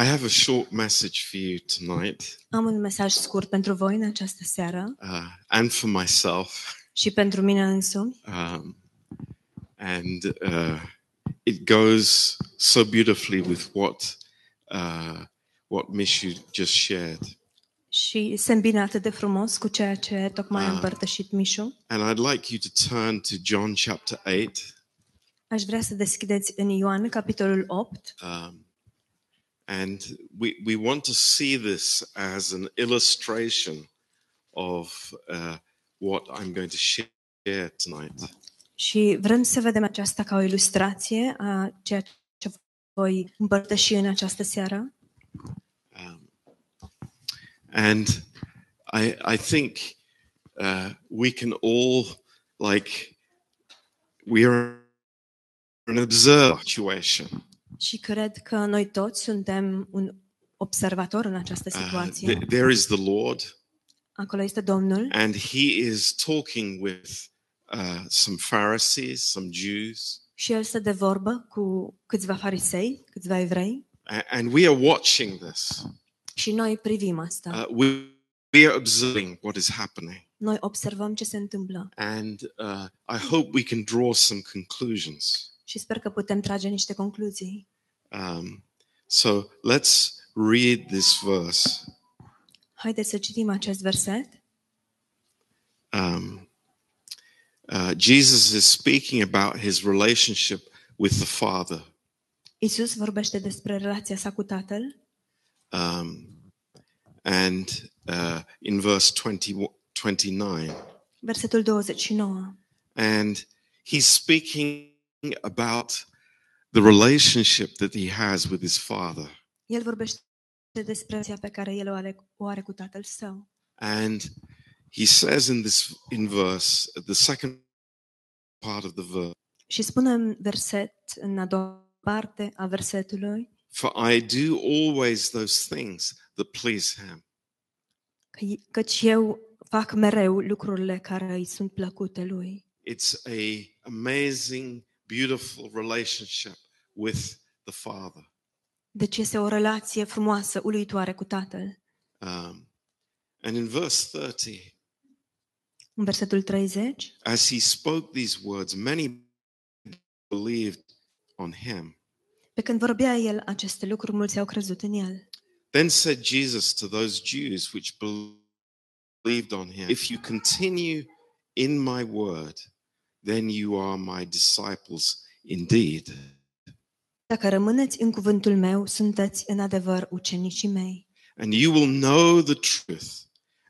I have a short message for you tonight Am un mesaj scurt pentru voi în această seară uh, and for myself. și pentru mine însumi. Um, and uh, it goes so beautifully with what, uh, what Mishu just shared. Și se îmbină atât de frumos cu ceea ce tocmai a Ah. împărtășit Mișu. And I'd like you to turn to John chapter 8. Aș vrea să deschideți în Ioan, capitolul 8. Um, and we, we want to see this as an illustration of uh, what I'm going to share tonight. Și vrem să vedem aceasta ca o ilustrație a ceea ce voi împărtăși în această seară. Um, and I, I think uh, we can all, like, we are an observer situation. Și cred că noi toți suntem un observator în această Uh, situație. th- there is the Lord, Acolo este Domnul and He is talking with uh, some Pharisees, some Jews, și El stă de vorbă cu câțiva farisei, câțiva evrei a- and we are watching this. și noi privim asta. Uh, we, we are observing what is happening. Noi observăm ce se întâmplă And uh, I hope we can draw some conclusions. Și sper că putem trage niște concluzii. Um, so let's read this verse. Haideți să citim acest verset. Um, uh, Jesus is speaking about his relationship with the Father. Isus vorbește despre relația sa cu Tatăl Um, and uh, in verse 20, 29, versetul 29. and he's speaking about the relationship that he has with his Father. El vorbește despre relația pe care el o are, o are cu Tatăl său. And he says in this in verse, the second part of the verse, Și spune în verset, în a doua parte a versetului, For I do always those things that please him. că, căci eu fac mereu lucrurile care îi sunt plăcute lui. It's a amazing, beautiful relationship with the Father. Deci este o relație frumoasă, uluitoare cu Tatăl. Um, and in verse 30, În versetul 30, as he spoke these words, many believed on him. pe când vorbea el aceste lucruri, mulți au crezut în el. Then said Jesus to those Jews which believed on him, If you continue in my word, then you are my disciples indeed. Dacă rămâneți în cuvântul meu, sunteți în adevăr ucenicii mei. And you will know the truth,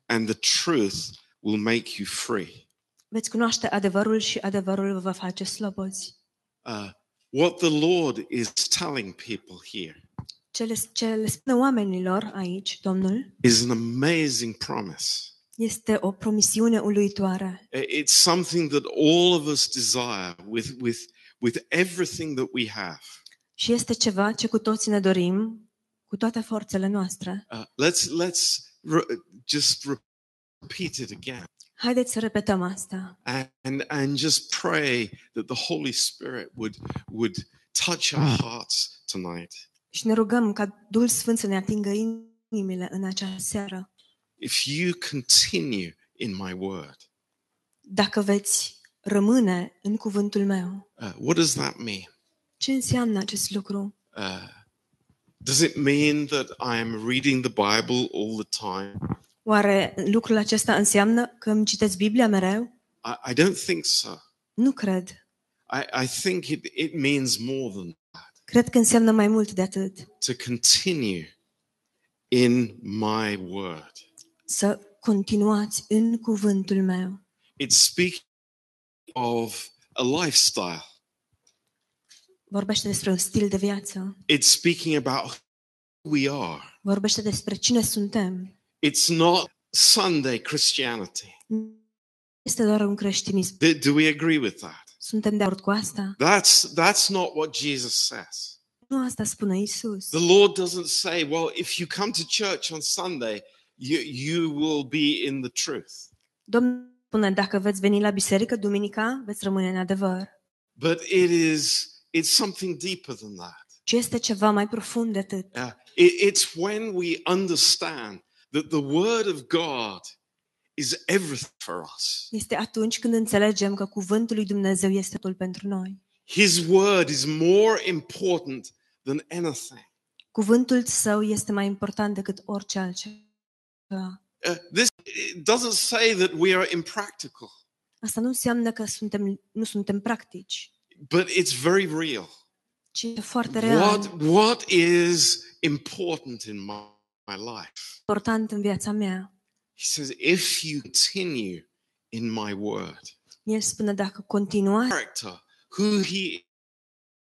and the truth will make you free. Veți cunoaște adevărul și adevărul vă va face slobozi. Uh, what the Lord is telling people here Ce le, ce le spune oamenilor aici, Domnul, is an amazing promise. Este o promisiune uluitoare. I- It's something that all of us desire with, with, with everything that we have. Și este ceva ce cu toții ne dorim, cu toate forțele noastre. Uh, let's let's re- just repeat it again Haideți să repetăm asta and and just pray that the Holy Spirit would would touch our hearts tonight. și ne rugăm ca Duhul Sfânt să ne atingă inimile în această seară. If you continue in my word, Dacă veți rămâne în cuvântul meu, uh, what does that mean? ce înseamnă acest lucru? Uh, does it mean that I am reading the Bible all the time? Oare lucrul acesta înseamnă că îmi citeți Biblia mereu? I, I don't think so. Nu cred. I, I think it, it means more than that. Cred că înseamnă mai mult de atât. To continue in my word. Să continuați în cuvântul meu. It's speaking of a lifestyle. Vorbește despre un stil de viață. It's speaking about who we are. Vorbește despre cine suntem. It's not Sunday Christianity. Nu Este doar un creștinism. Do, do we agree with that? Suntem de acord cu asta? That's that's not what Jesus says. Nu asta spune Isus. The Lord doesn't say, well, if you come to church on Sunday, you you will be in the truth. Domnul spune, dacă veți veni la biserică duminica, veți rămâne în adevăr. But it is it's something deeper than that. ci este ceva mai profund de atât. Uh, it- it's when we understand that the Word of God is everything for us. Este atunci când înțelegem că cuvântul lui Dumnezeu este totul pentru noi. His Word is more important than anything. Cuvântul său este mai important decât orice altceva. Uh, this it doesn't say that we are impractical, Asta nu înseamnă că suntem, nu suntem practici, but it's very real. ci e foarte real, What, what is important in my, my life? important în viața mea. He says, if you continue in my word, El spune dacă continuați character, who he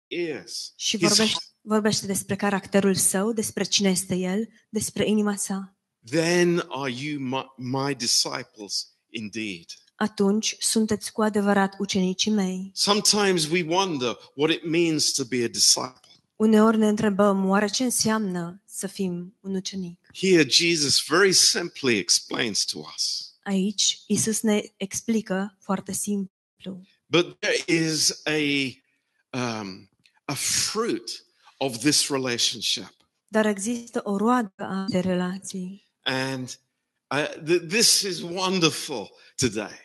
is, și his vorbește, vorbește despre caracterul său, despre cine este el, despre inima sa, then are you my, my disciples indeed. atunci sunteți cu adevărat ucenicii mei. Sometimes we wonder what it means to be a disciple. Uneori ne întrebăm, oare ce înseamnă să fim un ucenic? Here, Jesus very simply explains to us. Aici, Isus ne explică foarte simplu. But there is a, um, a fruit of this relationship. Dar există o roadă a de relații. And uh, th- this is wonderful today.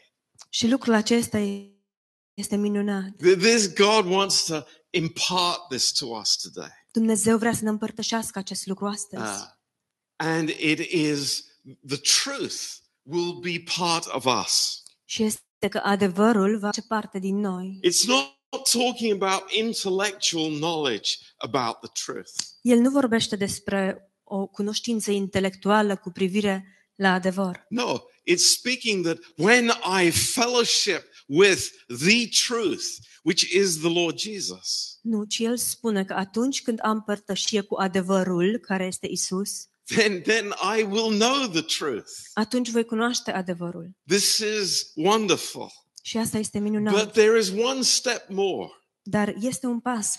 Și lucrul acesta e- este minunat. Th- This God wants to impart this to us today. Dumnezeu vrea să ne împărtășească acest lucru astăzi. Uh, and it is the truth will be part of us. Și este că adevărul va face parte din noi. It's not talking about intellectual knowledge about the truth. El nu vorbește despre o cunoștință intelectuală cu privire la adevăr. No, it's speaking that when I fellowship with the truth, which is the Lord Jesus, Nu, ci el spune că atunci când am părtășie cu adevărul, care este Isus, then, then I will know the truth. atunci voi cunoaște adevărul. This is wonderful. Și asta este But minunat. there is one step more. Dar este un pas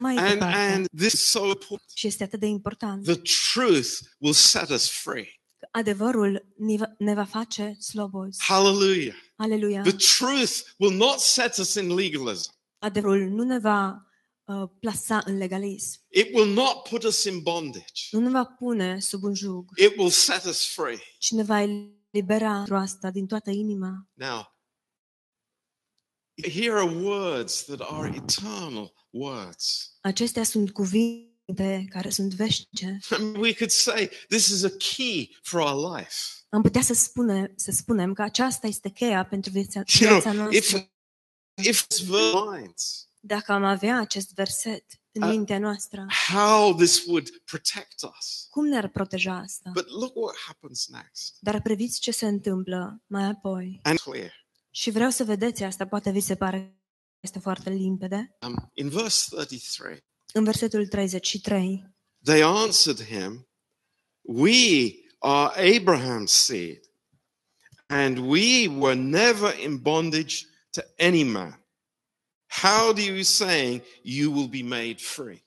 mai And, departe. and this is so important. Și este atât de important. The truth will set us free. că Adevărul ne va, ne va face slobozi. Hallelujah. Aleluia. The truth will not set us in legalism. Adevărul nu ne va uh, plasa în legalism. It will not put us in bondage. Nu ne va pune sub un jug, It will set us free. ci ne va elibera pentru asta din toată inima. Now, here are words that are eternal words. Acestea sunt cuvinte care sunt veșnice. I mean, we could say this is a key for our life. Am putea să, spune, să spunem că aceasta este cheia pentru viața, You viața know, noastră. if if it's verse minds, Dacă am avea acest verset în Uh, mintea noastră, how this would protect us. cum ne-ar proteja asta? But look what happens next. Dar priviți ce se întâmplă mai apoi. And clear. Și vreau să vedeți asta, poate vi se pare că este foarte limpede. Um, in verse 33, În versetul 33, they answered him, We are Abraham's seed, and we were never in bondage to any man. How do you saying you will be made free?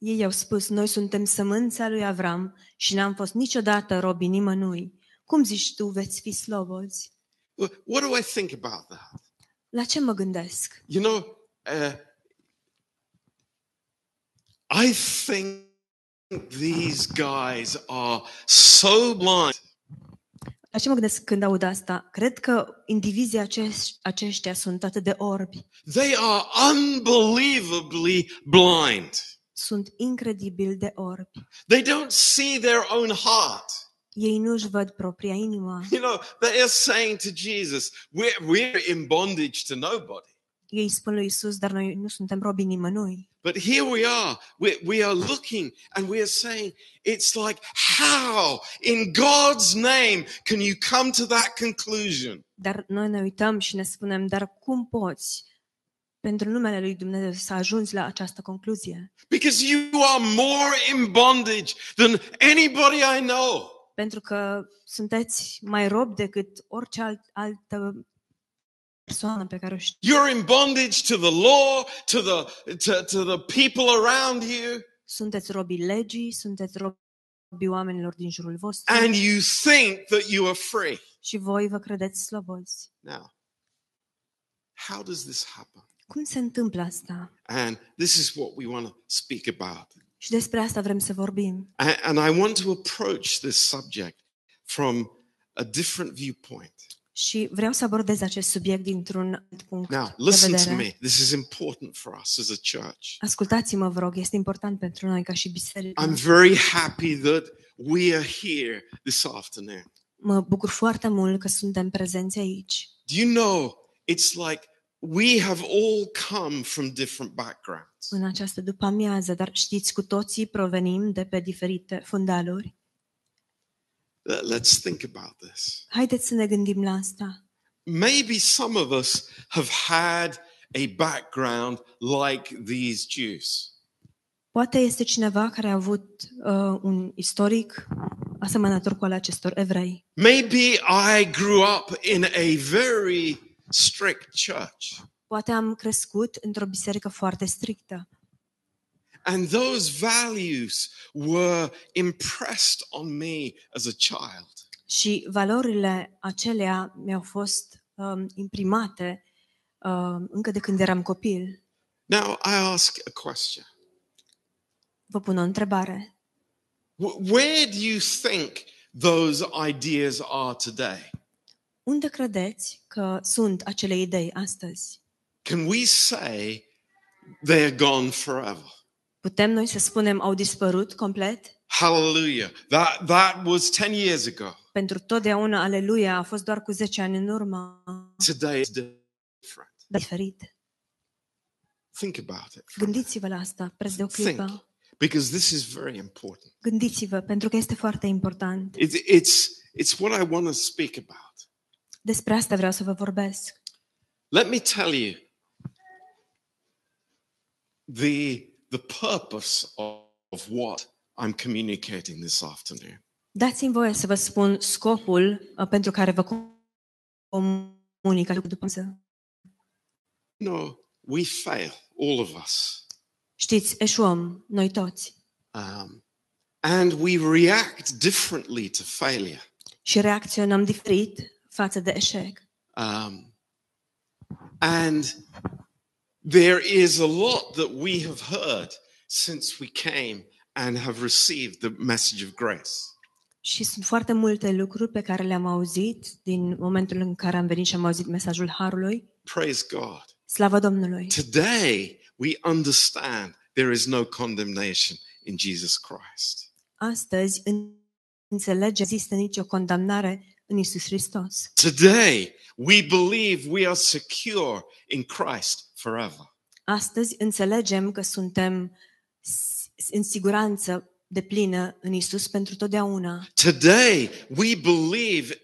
ei i-au spus, noi suntem sămânța lui Avram și n-am fost niciodată robi nimănui. Cum zici tu veți fi slobozi? Wh- What do I think about that? La ce mă gândesc? You know, uh, I think these guys are so blind. La ce mă gândesc când aud asta? Cred că indivizii acești, aceștia sunt atât de orbi, They are unbelievably blind. sunt incredibil de orbi. They don't see their own heart. Ei nu-și văd propria inimă. You know, they are saying to Jesus, we're, we're in bondage to nobody. Ei spun lui Isus, dar noi nu suntem robii nimănui. But here we are. We, we are looking and we are saying, it's like, how in God's name can you come to that conclusion? Dar noi ne uităm și ne spunem, dar cum poți pentru numele lui Dumnezeu să ajungi la această concluzie? Because you are more in bondage than anybody I know. Pentru că sunteți mai rob decât orice alt, altă persoană pe care o știu. You're in bondage to the law, to the, to, to the people around you, Sunteți robii legii, sunteți robii oamenilor din jurul vostru and you think that you are free. și voi vă credeți slobozi. Now, how does this happen? Cum se întâmplă asta? And this is what we want to speak about. Și despre asta vrem să vorbim. A- And I want to approach this subject from a different viewpoint. Și vreau să abordez acest subiect dintr-un alt punct Now, de listen to vedere. me. This is important for us as a church. Ascultați-mă, vă rog, este important pentru noi ca și biserică. I'm very happy that we are here this afternoon. Mă bucur foarte mult că suntem prezenți aici. Do you know it's like we have all come from different backgrounds. În această după amiază, dar știți, cu toții provenim de pe diferite fundaluri. Let- Let's think about this. Haideți să ne gândim la asta. Maybe some of us have had a background like these Jews. Poate este cineva care a avut uh, un istoric asemănător cu al acestor evrei. Maybe I grew up in a very strict church. Poate am crescut într-o biserică foarte strictă And those values were impressed on me as a child. și valorile acelea mi-au fost um, imprimate um, încă de când eram copil. Now, I ask a question Vă pun o întrebare. Wh- Where do you think those ideas are today? Unde credeți că sunt acele idei astăzi? Can we say they're gone forever? Putem noi să spunem au dispărut complet? Hallelujah. That, that was 10 years ago. Pentru totdeauna, aleluia, a fost doar cu 10 ani în urmă, Today is different. dar diferit. Think about it. Gândiți-vă la asta, preț de o Think. clipă. Because this is very important. Gândiți-vă, pentru că este foarte important. It, it's, it's what I want to speak about. Despre asta vreau să vă vorbesc. Let me tell you the, the purpose of, of what I'm communicating this afternoon. Dați-mi voie să vă spun scopul uh, pentru care vă comunic după. No, we fail, all of us. Știți, eșuăm, noi toți. Um, and we react differently to failure. Și reacționăm diferit față de eșec. Um, and there is a lot that we have heard since we came and have received the message of grace. Și sunt foarte multe lucruri pe care le-am auzit din momentul în care am venit și am auzit mesajul Harului. Praise God. Slavă Domnului! Today, we understand there is no condemnation in Jesus Christ. Astăzi în- înțelege există nicio condamnare în Isus Hristos. Today, we believe we are secure in Christ forever. Astăzi înțelegem că suntem s- în siguranță de plină în Isus pentru totdeauna. Today, we believe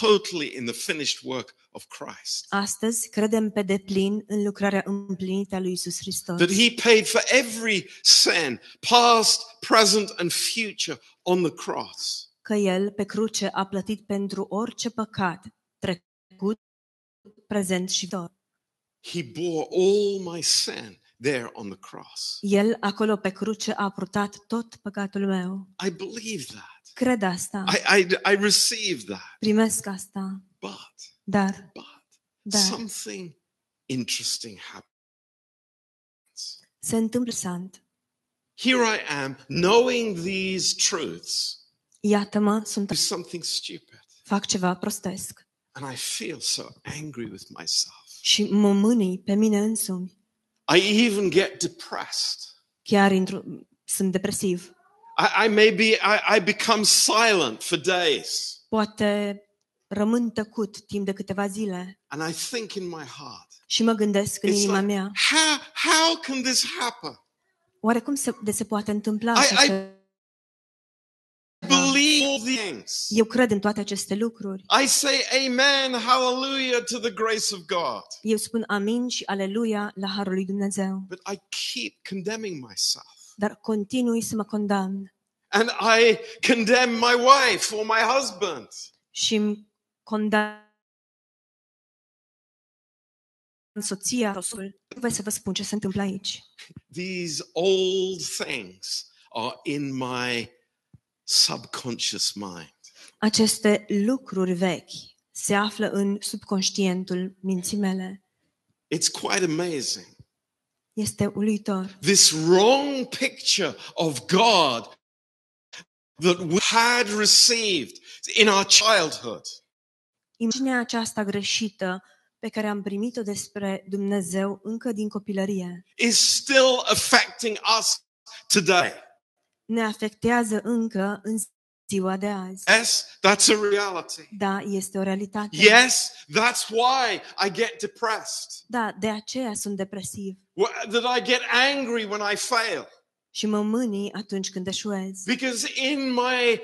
totally in the finished work of Christ. Astăzi credem pe deplin în lucrarea împlinită a lui Isus Hristos. That he paid for every sin, past, present, and future, on the cross. Că El pe cruce a plătit pentru orice păcat trecut, prezent și viitor. He bore all my sin there on the cross. El acolo pe cruce a purtat tot păcatul meu. I believe that. Cred asta. I, I, I receive that. Primesc asta. But, Dar, but, dar something interesting happens. se întâmplă sant. Here I am, knowing these truths, Iată-mă, sunt do something stupid. fac ceva prostesc. And I feel so angry with myself. Și mă mânii pe mine însumi. I even get depressed. Chiar intru, sunt depresiv. I, I maybe I, I become silent for days. Poate rămân tăcut timp de câteva zile And I think in my heart, și mă gândesc în it's inima like, mea, how, how can this happen? oare cum se, de se poate întâmpla I- așa I- things. Eu cred în toate aceste lucruri. I say amen, hallelujah to the grace of God. Eu spun amin și aleluia la harul lui Dumnezeu. But I keep condemning myself. Dar continui să mă condamn And I condemn my wife or my husband. și îmi condamn soția, soțul. Voi să vă spun ce se întâmplă aici. These old things are in my subconscious mind. Aceste lucruri vechi se află în subconștientul minții mele. It's quite amazing. Este uluitor. This wrong picture of God that we had received in our childhood Imaginea aceasta greșită pe care am primit-o despre Dumnezeu încă din copilărie is still affecting us today. Ne afectează încă în ziua de azi. Yes, that's a reality. Da, este o realitate. Yes, that's why I get depressed. Da, de aceea sunt depresiv Wh- That I get angry when I fail. și mă mânii atunci când eșuez. Because in my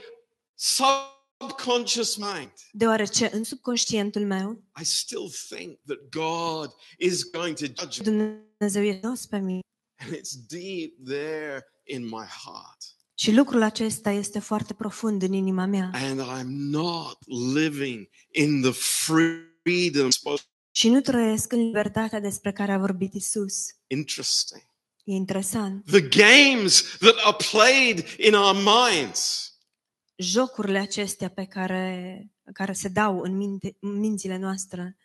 subconscious mind, Deoarece în subconștientul meu I still think that God is going to judge me. Dumnezeu e dos pe mine. And it's deep there in my heart. Și lucrul acesta este foarte profund în inima mea. And I'm not living in the freedom. Și nu trăiesc în libertatea despre care a vorbit Isus. Interesting. E interesant. The games that are played in our minds. Jocurile acestea pe care, care se dau în, minte, în mințile noastre.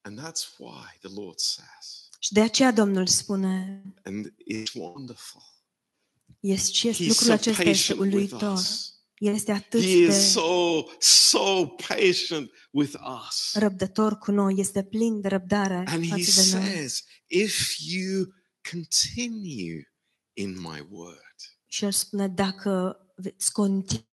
And that's why the Lord says, Și de aceea Domnul spune, and it's wonderful. Este, și este, He's lucrul so acesta este patient with uluitor. us. Este atât He de is so, so patient with us. răbdător cu noi, este plin de răbdare And he față de noi. says, if you continue in my word. Și el spune, dacă veți continua,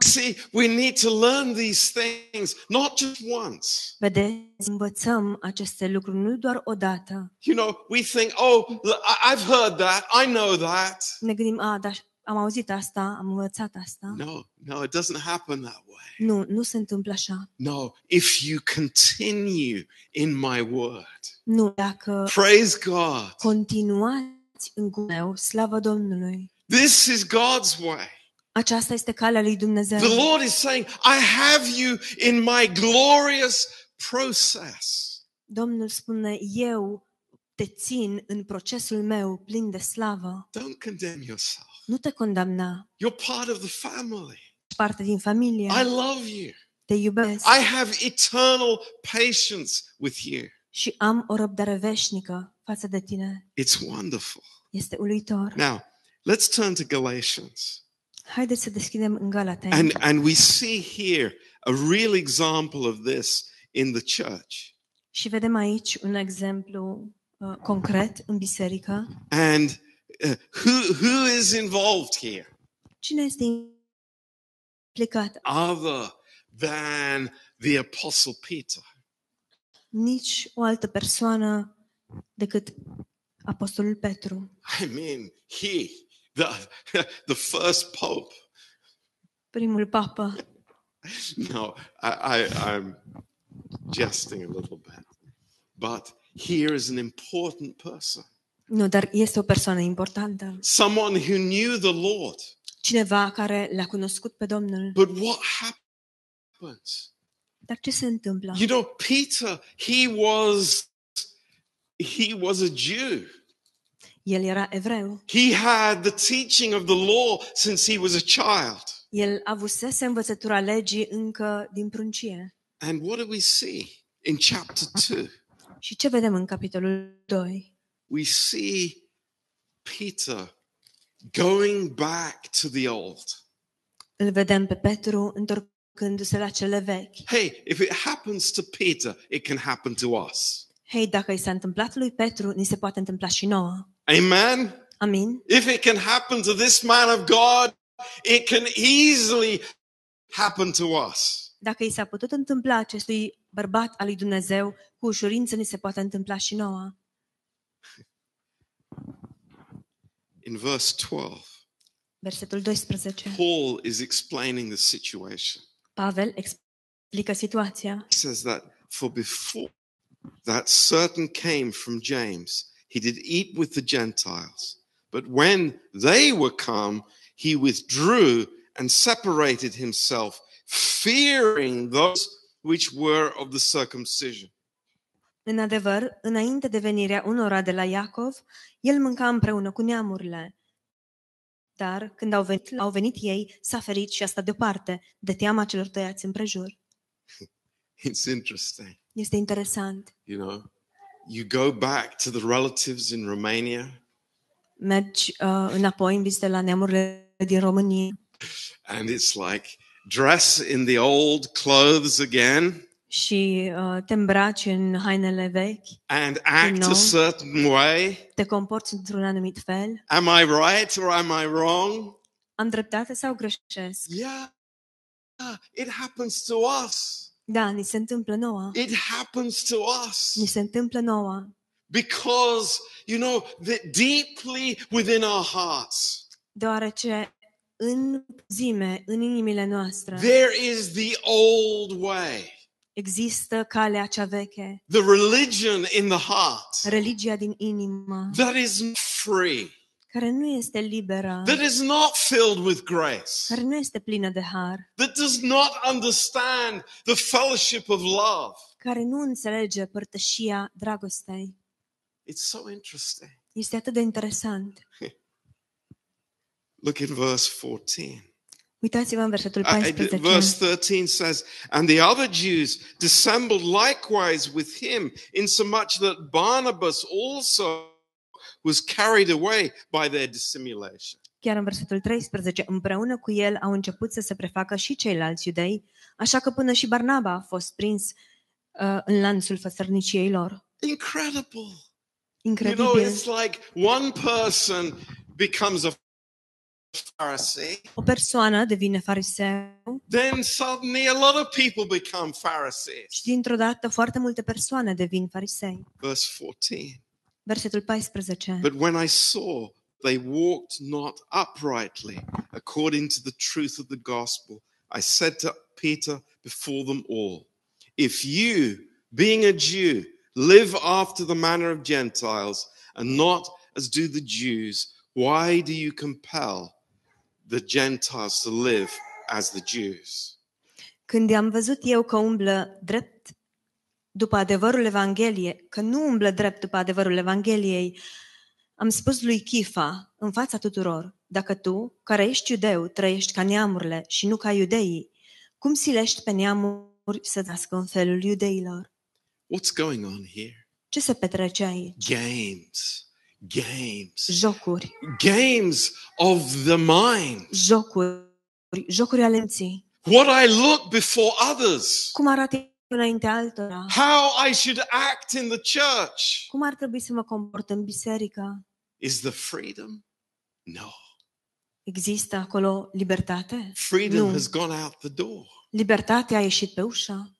See, we need to learn these things, not just once. vedeți, învățăm aceste lucruri nu doar odată. You know, we think, oh, l- I- I've heard that, I know that. Ne gândim, a, dar am auzit asta, am învățat asta. No, no, it doesn't happen that way. Nu, nu se întâmplă așa. No, if you continue in my word, Nu, dacă praise God. continuați în cuvântul meu, slavă Domnului. This is God's way. Aceasta este calea lui Dumnezeu. The Lord is saying, I have you in my glorious process. Domnul spune, eu te țin în procesul meu plin de slavă. Don't condemn yourself. Nu te condamna. You're part of the family. Ești parte din familie. I love you. Te iubesc. I have eternal patience with you. Și am o răbdare veșnică față de tine. It's wonderful. Este uluitor. Now, let's turn to Galatians. Haideți să deschidem în Galateni. And, and we see here a real example of this in the church. Și vedem aici un exemplu uh, concret în biserică. And uh, who, who is involved here? Cine este implicat? Other than the Apostle Peter. Nici o altă persoană decât Apostolul Petru. I mean, he, the, the first pope. Primul papă. No, I, I, I'm jesting a little bit. But here is an important person. Nu, dar este o persoană importantă. Someone who knew the Lord. Cineva care l-a cunoscut pe Domnul. But what happens? Dar ce se întâmplă? You know, Peter, he was he was a Jew. El era evreu. He had the teaching of the law since he was a child. El avusese învățătura legii încă din pruncie. And what do we see in chapter 2? Și ce vedem în capitolul 2? We see Peter going back to the old. Îl vedem pe Petru întorcându-se la cele vechi. Hey, if it happens to Peter, it can happen to us. Hei, dacă i s-a întâmplat lui Petru, ni se poate întâmpla și nouă. Amen? Amin? If it can happen to this man of God, it can easily happen to us. Dacă i s-a putut întâmpla acestui bărbat al lui Dumnezeu, cu ușurință ni se poate întâmpla și nouă. In verse 12, Versetul 12. Paul is explaining the situation. Pavel explică situația. He says that for before that certain came from James, he did eat with the Gentiles. But when they were come, he withdrew and separated himself, fearing those which were of the circumcision. În adevăr, înainte de venirea unora de la Iacov, el mânca împreună cu neamurile. Dar când au venit, au venit ei, s-a ferit și a stat deoparte, de teama celor tăiați împrejur. It's interesting. Este interesant. You know, you go back to the relatives in Romania, Mergi uh, înapoi în vizite la neamurile din România and it's like dress in the old clothes again și uh, te îmbraci în hainele vechi, and act a know. certain way. te comporți într-un anumit fel. Am I right or am I wrong? Am dreptate sau greșesc? Yeah, it happens to us. Da, ni se întâmplă nouă. It happens to us. Ni se întâmplă nouă. because, you know, that deeply within our hearts, Deoarece în zime, în inimile noastre, there is the old way, există calea cea veche, the religion in the heart. Religia din inimă, that is free, care nu este liberă, that is not filled with grace, care nu este plină de har, that does not understand the fellowship of love. care nu înțelege părtășia dragostei. It's so interesting. Este atât de interesant. Look in verse 14. Uitați-vă în versetul Uh, uh, 14. verse 13 says, And the other Jews dissembled likewise with him, insomuch that Barnabas also was carried away by their dissimulation. Chiar în versetul 13, împreună cu el au început să se prefacă și ceilalți iudei, așa că până și Barnaba a fost prins uh, în lanțul făsărniciei lor. Incredible. You Incredibil. know, it's like one person becomes a Pharisee, O persoană devine fariseu then suddenly a lot of people become Pharisees. și dintr-o dată foarte multe persoane devin farisei. Verse 14. Versetul 14. But when I saw they walked not uprightly according to the truth of the gospel, I said to Peter before them all, If you, being a Jew, live after the manner of Gentiles and not as do the Jews, why do you compel the Gentiles to live as the Jews? Când am văzut eu că umblă drept după adevărul Evanghelie, că nu umblă drept după adevărul Evangheliei, am spus lui Chifa, în fața tuturor, dacă tu, care ești iudeu, trăiești ca neamurile și nu ca iudeii, cum silești pe neamuri să nască în felul iudeilor? What's going on here? Ce se petrece aici? Games, games, Jocuri, games of the mind. jocuri, jocuri ale minții. what I look before others, Cum arată înaintea altora? how I should act in the church. Cum ar trebui să mă comport în biserică? Is the freedom? No. Există acolo libertate? Freedom No. has gone out the door. Libertatea a ieșit pe ușă.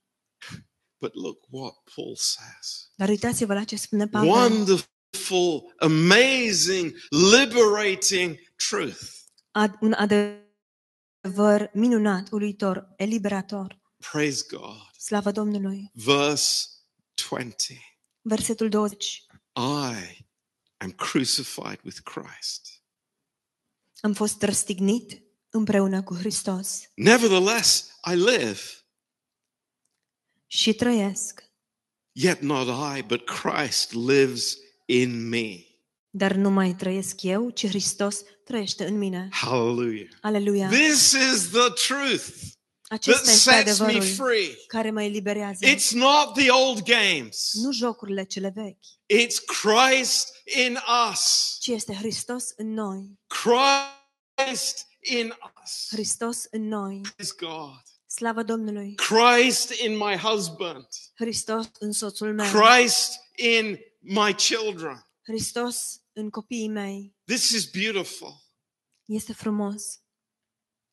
But look what Paul says. Dar uitați-vă la ce spune Pavel. Wonderful, amazing, liberating truth. Ad- un adevăr minunat, uluitor, eliberator. Praise God. Slavă Domnului. Verse 20 Versetul 20. I am crucified with Christ. Am fost răstignit împreună cu Hristos Nevertheless, I live. și trăiesc. Yet not I, but Christ lives in me. Dar nu mai trăiesc eu, ci Hristos trăiește în mine. Hallelujah. Aleluia! This is the truth that Acesta este sets me adevărul free. care mă eliberează. It's not the old games, Nu jocurile cele vechi, it's Christ in us. ci este Hristos în noi. Christ in us. Hristos în noi. Praise God. Slavă Domnului! Christ in my husband. Hristos în soțul meu. Christ in my children. Hristos în copiii mei. This is beautiful. Este frumos.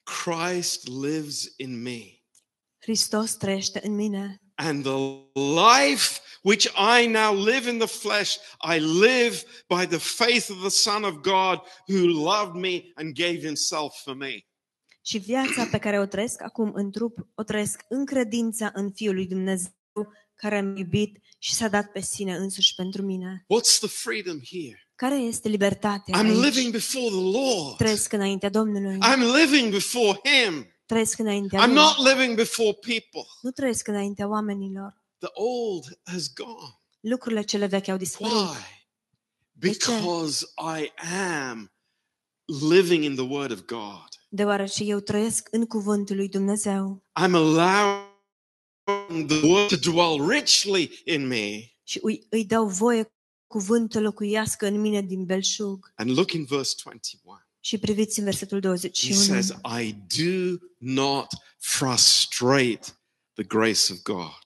Christ lives in me. Hristos trăiește în mine. And the life which I now live in the flesh, I live by the faith of the Son of God who loved me and gave himself for me. Și viața pe care o trăiesc acum în trup, o trăiesc în credința în Fiul lui Dumnezeu care m-a iubit și s-a dat pe sine însuși pentru mine. What's the freedom here? Care este libertatea I'm aici? living before the Lord. Trăiesc înaintea Domnului. I'm living before him. Trăiesc înaintea I'm Lui. not living before people. Nu trăiesc înaintea oamenilor. The old has gone. Lucrurile cele vechi au dispărut. Why? Because I am living in the Word of God. Deoarece eu trăiesc în cuvântul lui Dumnezeu. I'm allowing the word to dwell richly in me. și îi, îi dau voie cuvânt să locuiască în mine din belșug. And look in verse 21. Și priviți în versetul He 21. says, I do not frustrate the grace of God.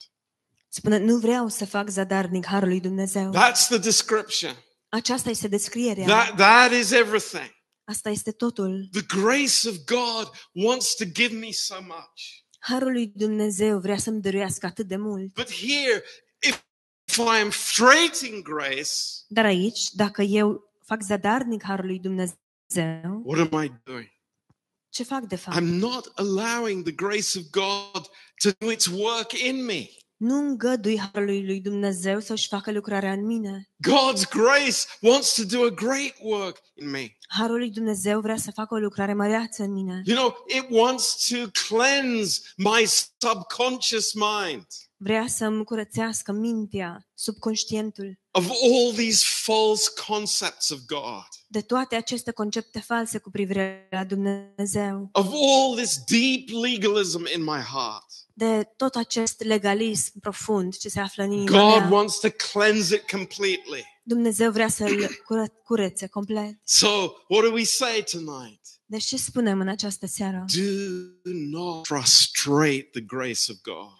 Spune, nu vreau să fac zadarnic harul lui Dumnezeu. That's the description. Aceasta este descrierea. That, that is everything. Asta este totul. The grace of God wants to give me so much. Harul lui Dumnezeu vrea să-mi dăruiască atât de mult. But here, if, if I am frustrating grace, Dar aici, dacă eu fac zadarnic harul lui Dumnezeu, what am I doing? ce fac de fapt? I'm not allowing the grace of God to do its work in me. Nu îngădui harului lui Dumnezeu să-și facă lucrarea în mine. God's grace wants to do a great work in me. Harul lui Dumnezeu vrea să facă o lucrare măreață în mine. You know, it wants to cleanse my subconscious mind Vrea să-mi curățească mintea, subconștientul, of all these false concepts of God, de toate aceste concepte false cu privire la Dumnezeu, of all this deep legalism in my heart. de tot acest legalism profund ce se află în inima God mea. wants to cleanse it completely. Dumnezeu vrea să-l cură- curețe complet. So, what do we say tonight? Deci ce spunem în această seară? Do not frustrate the grace of God.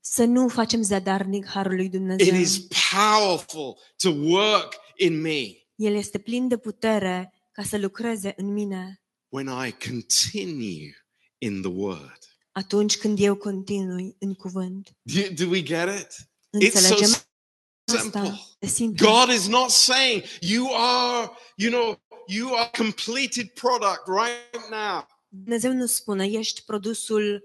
Să nu facem zadarnic harul lui It Dumnezeu. is powerful to work in me El este plin de putere ca să lucreze în mine when I continue in the Word. atunci când eu continui în cuvânt. Do, do we get it? It's so Înțelegem simple. asta de simplu. God is not saying you are, you know, you are completed product right now. Dumnezeu nu spune, ești produsul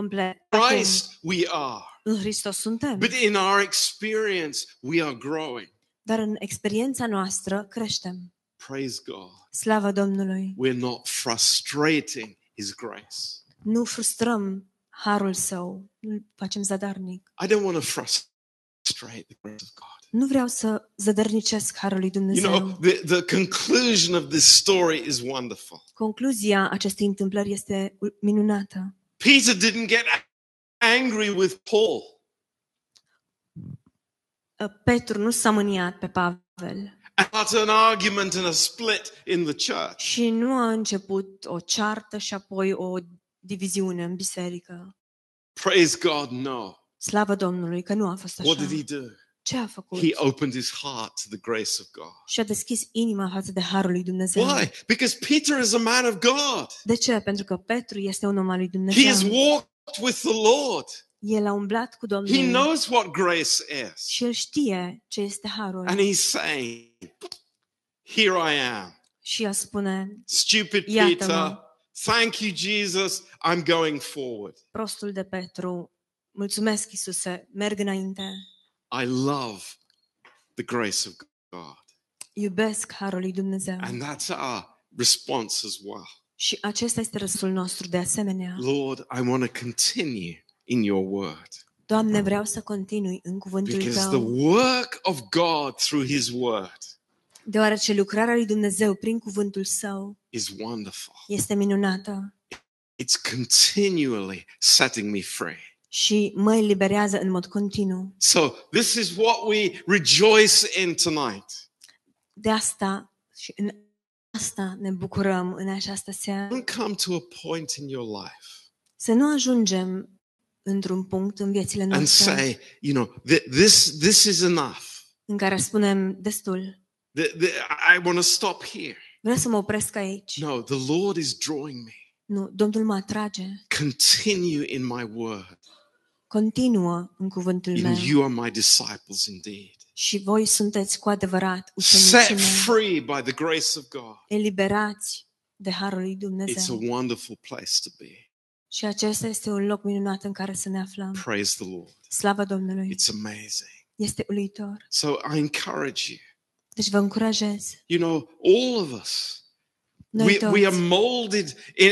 complet. Acum, Christ we are. în Hristos suntem. But in our experience, we are growing. Dar în experiența noastră creștem. Praise God. Slavă Domnului! We're not frustrating His grace. Nu frustrăm harul său, nu facem zadarnic. I don't want to frustrate the grace of God. Nu vreau să zădărnicesc harul lui You Dumnezeu. know, the, the conclusion of this story is wonderful. Concluzia acestei întâmplări este minunată. Peter didn't get angry with Paul. Petru nu s-a mâniat pe Pavel and start an argument and a split in the church. și nu a început o ceartă și apoi o diviziune în biserică. Praise God, no. Slavă Domnului că nu a fost What așa. did he do? Ce a făcut? He opened his heart to the grace of God. Și-a deschis inima față de harul lui Dumnezeu. Why? Because Peter is a man of God. De ce? Pentru că Petru este un om al lui He has walked with the Lord. El a umblat cu He knows what grace is. și el știe ce este harul. And he's saying, Here I am. Și el spune, Stupid Peter. Thank you, Jesus. I'm going forward. prostul de Petru, mulțumesc Iisuse, merg înainte. I love the grace of God. Iubesc harul lui Dumnezeu. And that's our response as well. Și acesta este răsul nostru de asemenea. Lord, I want to continue in your word. Doamne, vreau să continui în cuvântul Because the Tău, work of God through his word deoarece lucrarea lui Dumnezeu prin cuvântul Său is wonderful. este minunată It's continually setting me free. Și mă eliberează în mod continuu. So, this is what we rejoice in tonight. De asta și în asta ne bucurăm în această seară. Don't come to a point in your life Să nu ajungem într-un punct în viețile and noastre say, you know, th- this, this is enough. în care spunem destul. Th- th- I want to stop here. Vreau să mă opresc aici. No, the Lord is drawing me. Nu, Domnul mă atrage. Continue in my word. Continuă în cuvântul meu. And you are my disciples indeed. Și voi sunteți cu adevărat Set ucenicii mei, free by the grace of God. eliberați de harul lui It's a Dumnezeu. wonderful place to be. Și acesta este un loc minunat în care să ne aflăm. Praise the Lord. Slavă Domnului! It's amazing. Este uluitor. So I encourage you. Deci vă încurajez. You know, all of us, Noi we, we are toți molded in,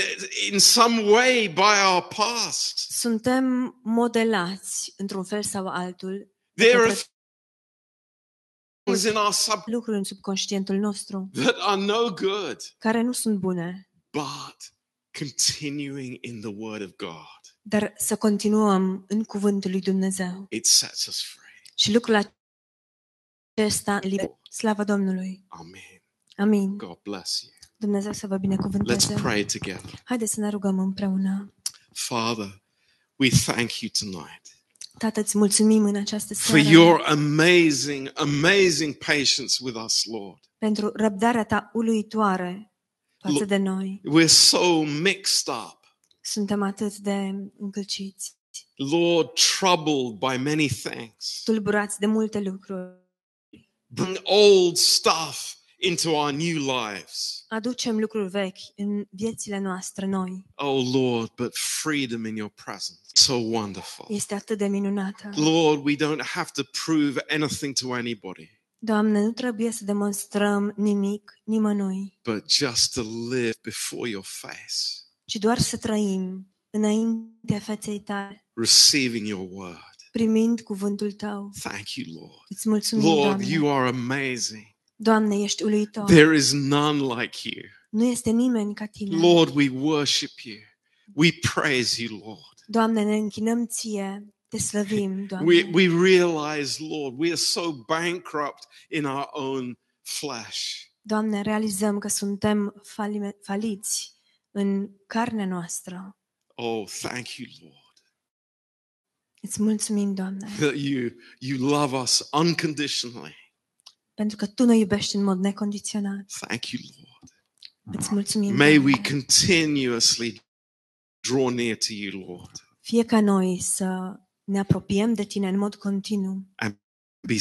in some way by our past. suntem modelați într-un fel sau altul There are către things in our sub lucruri în subconștientul nostru that are no good, care nu sunt bune, but continuing in the Word of God dar să continuăm în cuvântul lui Dumnezeu. It sets us free. Și lucrul acesta liber. Slavă Domnului. Amen. Amin. God bless you. Dumnezeu să vă Let's binecuvânteze. pray together. Haideți să ne rugăm împreună. Father, we thank you tonight Tată, îți mulțumim în această for seară your amazing, amazing patience with us, Lord. pentru răbdarea ta uluitoare față Lu- de noi. We're so mixed up, Suntem atât de încălciți, Lord, troubled by many things. tulburați de multe lucruri. Bring old stuff into our new lives. Aducem lucruri vechi în viețile noastre noi. Oh, Lord, but freedom in your presence. So wonderful. Este atât de minunată. Lord, we don't have to prove anything to anybody, Doamne, nu trebuie să demonstrăm nimic nimănui, but just to live before your face, ci doar să trăim înaintea feței tale, receiving your word. primind cuvântul tău. Thank you, Lord. Îți mulțumim, Lord, Doamne. you are amazing. Doamne, ești uluitor. There is none like you. Nu este nimeni ca tine. Lord, we worship you. We praise you, Lord. Doamne, ne închinăm ție, te slăvim, Doamne. We, we realize, Lord, we are so bankrupt in our own flesh. Doamne, realizăm că suntem falime- faliți în carnea noastră. Oh, thank you, Lord, Îți mulțumim, Doamne, that you, you love us unconditionally. Pentru că Tu ne iubești în mod necondiționat. Thank you, Lord. Îți mulțumim, May we continuously draw near to you, Lord, Fie ca noi să ne apropiem de Tine în mod continuu And be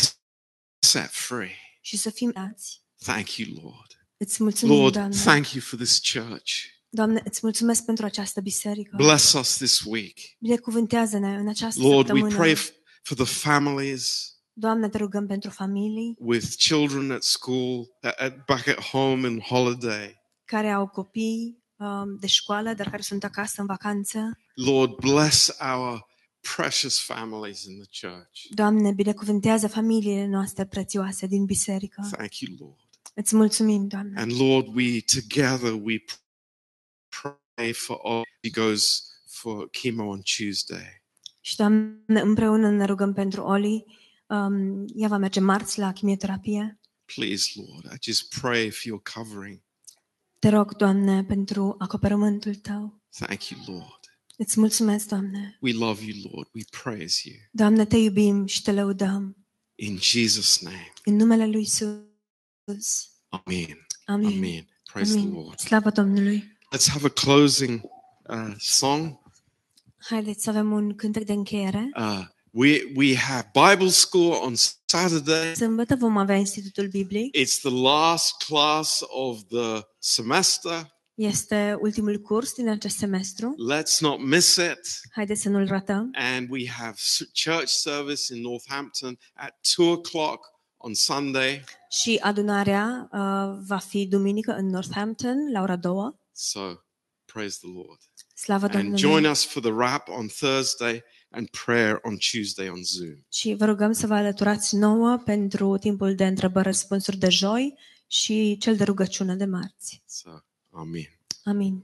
set free. și să fim ați. Thank you, Lord. Îți mulțumim, Lord, Doamne. thank you for this church. Doamne, îți mulțumesc pentru această biserică. Bless us this week. Binecuvântează-ne în această Lord, we pray for the families Doamne, te rugăm pentru familii with children at school, at, at- back at home in holiday. care au copii um, de școală, dar care sunt acasă în vacanță. Lord, bless our precious families in the church. Doamne, binecuvântează familiile noastre prețioase din biserică. Thank you, Lord. Îți mulțumim, Doamne. And Lord, we together we pray for all he goes for chemo on Tuesday. Și, Doamne, împreună ne rugăm pentru Oli. Um, ea va merge marți la chimioterapie. Please, Lord, I just pray for your covering. Te rog, Doamne, pentru acoperământul Tău. Thank you, Lord. Îți mulțumesc, Doamne. We love you, Lord. We praise you. Doamne, Te iubim și Te lăudăm. In Jesus' name. În numele Lui Isus. Amen. Amin. Amen. Praise the Amin. Lord. Slavă Domnului. Let's have a closing uh, song. Haideți să avem un cântec de încheiere. Uh, we we have Bible school on Saturday. Sâmbătă vom avea Institutul Biblic. It's the last class of the semester. Este ultimul curs din acest semestru. Let's not miss it. Haideți să nu-l ratăm. And we have church service in Northampton at two o'clock on Sunday. Și adunarea uh, va fi duminică în Northampton la ora 2. So praise the Lord. Slavă Domnului. And join us for the wrap on Thursday and prayer on Tuesday on Zoom. Și vă rugăm să vă alăturați nouă pentru timpul de întrebări-răspunsuri de joi și cel de rugăciune de marți. So, Amen. Amin.